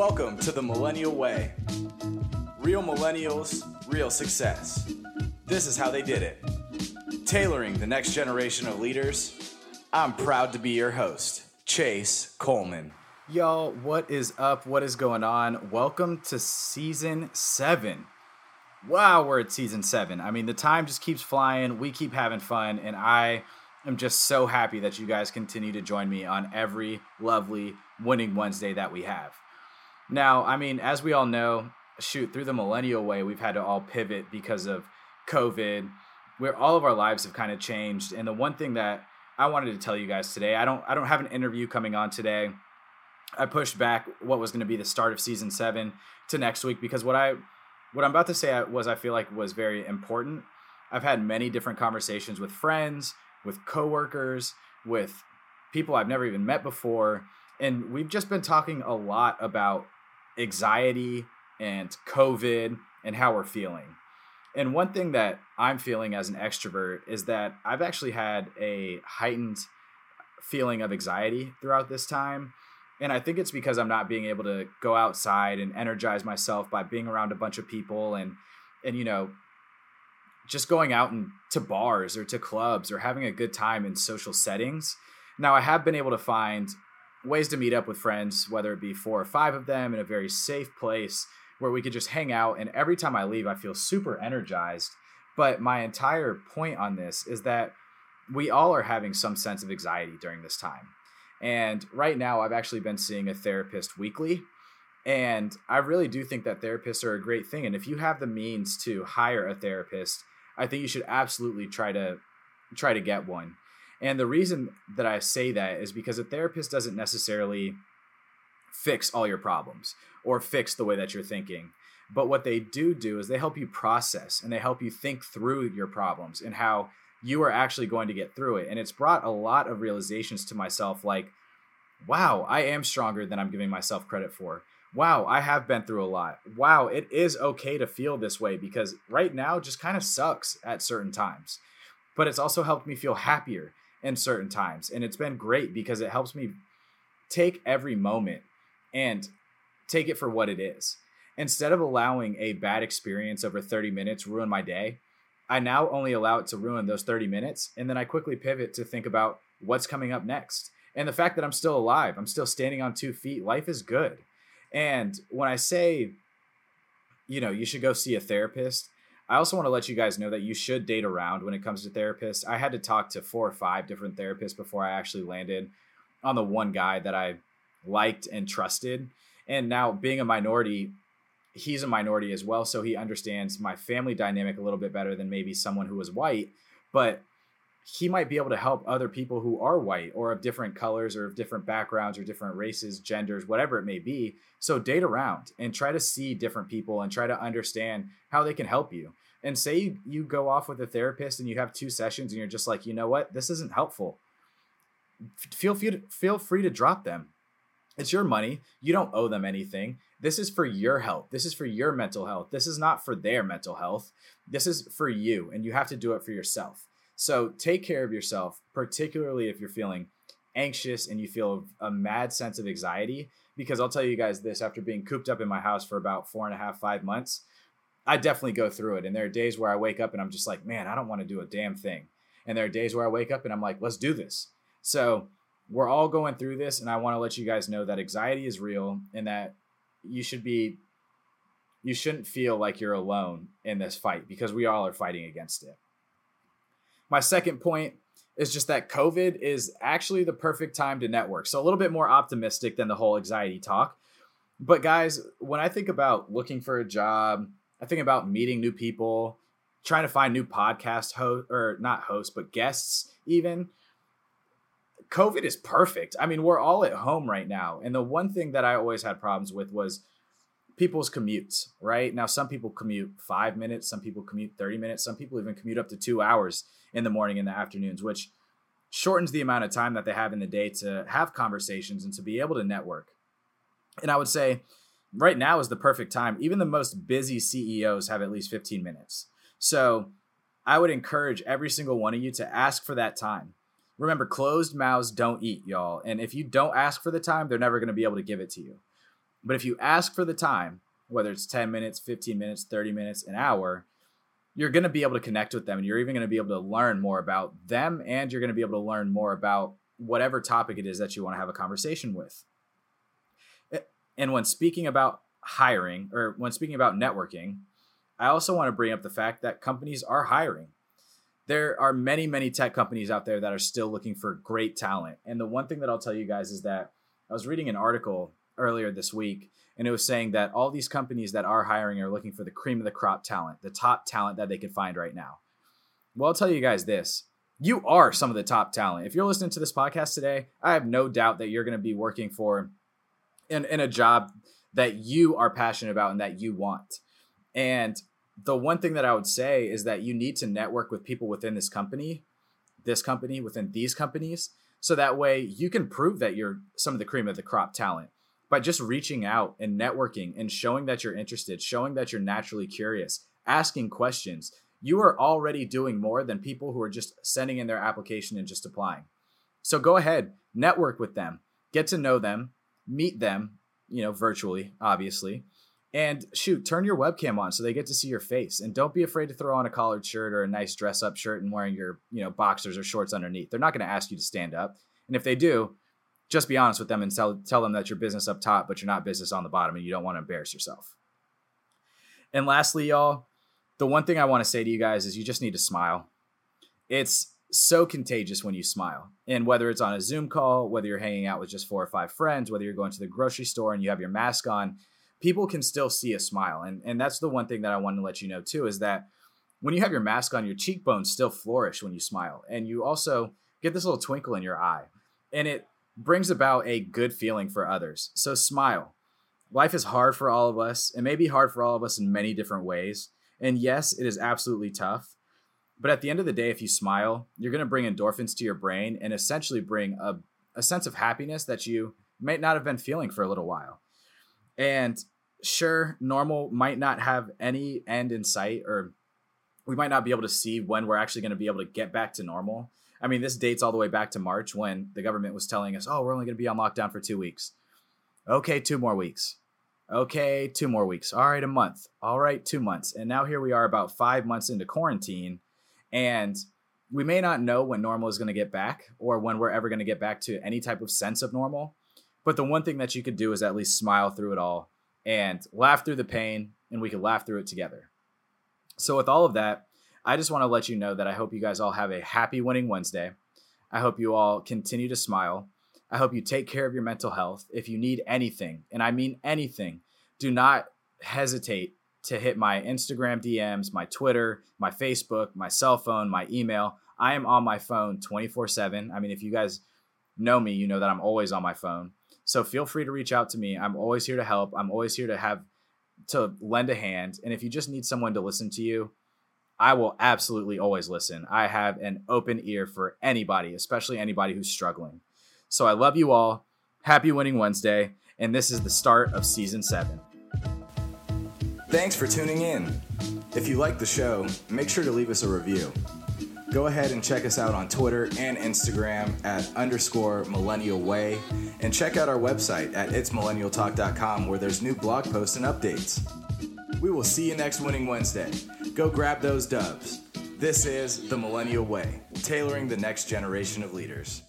Welcome to the Millennial Way. Real millennials, real success. This is how they did it. Tailoring the next generation of leaders. I'm proud to be your host, Chase Coleman. Y'all, what is up? What is going on? Welcome to season seven. Wow, we're at season seven. I mean, the time just keeps flying. We keep having fun, and I am just so happy that you guys continue to join me on every lovely winning Wednesday that we have. Now, I mean, as we all know, shoot, through the millennial way, we've had to all pivot because of COVID, where all of our lives have kind of changed. And the one thing that I wanted to tell you guys today, I don't I don't have an interview coming on today. I pushed back what was going to be the start of season 7 to next week because what I what I'm about to say was I feel like was very important. I've had many different conversations with friends, with coworkers, with people I've never even met before, and we've just been talking a lot about anxiety and COVID and how we're feeling. And one thing that I'm feeling as an extrovert is that I've actually had a heightened feeling of anxiety throughout this time. And I think it's because I'm not being able to go outside and energize myself by being around a bunch of people and and you know just going out and to bars or to clubs or having a good time in social settings. Now I have been able to find ways to meet up with friends, whether it be four or five of them in a very safe place where we could just hang out. And every time I leave, I feel super energized. But my entire point on this is that we all are having some sense of anxiety during this time. And right now, I've actually been seeing a therapist weekly. And I really do think that therapists are a great thing. And if you have the means to hire a therapist, I think you should absolutely try to try to get one and the reason that I say that is because a therapist doesn't necessarily fix all your problems or fix the way that you're thinking. But what they do do is they help you process and they help you think through your problems and how you are actually going to get through it. And it's brought a lot of realizations to myself like, wow, I am stronger than I'm giving myself credit for. Wow, I have been through a lot. Wow, it is okay to feel this way because right now just kind of sucks at certain times. But it's also helped me feel happier in certain times. And it's been great because it helps me take every moment and take it for what it is. Instead of allowing a bad experience over 30 minutes ruin my day, I now only allow it to ruin those 30 minutes. And then I quickly pivot to think about what's coming up next. And the fact that I'm still alive, I'm still standing on two feet, life is good. And when I say, you know, you should go see a therapist, I also want to let you guys know that you should date around when it comes to therapists. I had to talk to four or five different therapists before I actually landed on the one guy that I liked and trusted. And now, being a minority, he's a minority as well. So he understands my family dynamic a little bit better than maybe someone who was white. But he might be able to help other people who are white or of different colors or of different backgrounds or different races, genders, whatever it may be. So date around and try to see different people and try to understand how they can help you. And say you, you go off with a therapist and you have two sessions and you're just like, you know what, this isn't helpful. Feel free to, feel free to drop them. It's your money. You don't owe them anything. This is for your health. This is for your mental health. This is not for their mental health. This is for you, and you have to do it for yourself. So take care of yourself, particularly if you're feeling anxious and you feel a mad sense of anxiety. Because I'll tell you guys this after being cooped up in my house for about four and a half, five months, I definitely go through it. And there are days where I wake up and I'm just like, man, I don't want to do a damn thing. And there are days where I wake up and I'm like, let's do this. So we're all going through this. And I want to let you guys know that anxiety is real and that you should be, you shouldn't feel like you're alone in this fight because we all are fighting against it. My second point is just that COVID is actually the perfect time to network. So a little bit more optimistic than the whole anxiety talk. But guys, when I think about looking for a job, I think about meeting new people, trying to find new podcast host or not hosts, but guests even. COVID is perfect. I mean, we're all at home right now. And the one thing that I always had problems with was people's commutes, right? Now, some people commute five minutes, some people commute 30 minutes, some people even commute up to two hours in the morning and the afternoons, which shortens the amount of time that they have in the day to have conversations and to be able to network. And I would say right now is the perfect time. Even the most busy CEOs have at least 15 minutes. So I would encourage every single one of you to ask for that time. Remember, closed mouths don't eat, y'all. And if you don't ask for the time, they're never going to be able to give it to you. But if you ask for the time, whether it's 10 minutes, 15 minutes, 30 minutes, an hour, you're going to be able to connect with them and you're even going to be able to learn more about them and you're going to be able to learn more about whatever topic it is that you want to have a conversation with. And when speaking about hiring or when speaking about networking, I also want to bring up the fact that companies are hiring. There are many, many tech companies out there that are still looking for great talent. And the one thing that I'll tell you guys is that I was reading an article earlier this week and it was saying that all these companies that are hiring are looking for the cream of the crop talent, the top talent that they can find right now. Well, I'll tell you guys this. You are some of the top talent. If you're listening to this podcast today, I have no doubt that you're going to be working for in, in a job that you are passionate about and that you want. And the one thing that I would say is that you need to network with people within this company, this company, within these companies, so that way you can prove that you're some of the cream of the crop talent by just reaching out and networking and showing that you're interested, showing that you're naturally curious, asking questions. You are already doing more than people who are just sending in their application and just applying. So go ahead, network with them, get to know them, meet them, you know, virtually, obviously. And shoot, turn your webcam on so they get to see your face. And don't be afraid to throw on a collared shirt or a nice dress up shirt and wearing your, you know, boxers or shorts underneath. They're not going to ask you to stand up. And if they do, just be honest with them and tell, tell them that you're business up top, but you're not business on the bottom and you don't want to embarrass yourself. And lastly, y'all, the one thing I want to say to you guys is you just need to smile. It's so contagious when you smile. And whether it's on a Zoom call, whether you're hanging out with just four or five friends, whether you're going to the grocery store and you have your mask on, people can still see a smile. And, and that's the one thing that I want to let you know too is that when you have your mask on, your cheekbones still flourish when you smile. And you also get this little twinkle in your eye. And it brings about a good feeling for others. So smile. Life is hard for all of us. It may be hard for all of us in many different ways. And yes, it is absolutely tough. But at the end of the day, if you smile, you're going to bring endorphins to your brain and essentially bring a, a sense of happiness that you might not have been feeling for a little while. And sure, normal might not have any end in sight, or we might not be able to see when we're actually going to be able to get back to normal. I mean, this dates all the way back to March when the government was telling us, oh, we're only going to be on lockdown for two weeks. Okay, two more weeks. Okay, two more weeks. All right, a month. All right, two months. And now here we are about five months into quarantine. And we may not know when normal is going to get back or when we're ever going to get back to any type of sense of normal. But the one thing that you could do is at least smile through it all and laugh through the pain, and we could laugh through it together. So, with all of that, I just want to let you know that I hope you guys all have a happy winning Wednesday. I hope you all continue to smile. I hope you take care of your mental health. If you need anything, and I mean anything, do not hesitate to hit my Instagram DMs, my Twitter, my Facebook, my cell phone, my email. I am on my phone 24 7. I mean, if you guys know me, you know that I'm always on my phone. So feel free to reach out to me. I'm always here to help. I'm always here to have to lend a hand. And if you just need someone to listen to you, I will absolutely always listen. I have an open ear for anybody, especially anybody who's struggling. So I love you all. Happy Winning Wednesday. And this is the start of season seven. Thanks for tuning in. If you like the show, make sure to leave us a review. Go ahead and check us out on Twitter and Instagram at underscore millennial way, and check out our website at itsmillennialtalk.com where there's new blog posts and updates. We will see you next Winning Wednesday. Go grab those dubs. This is The Millennial Way, tailoring the next generation of leaders.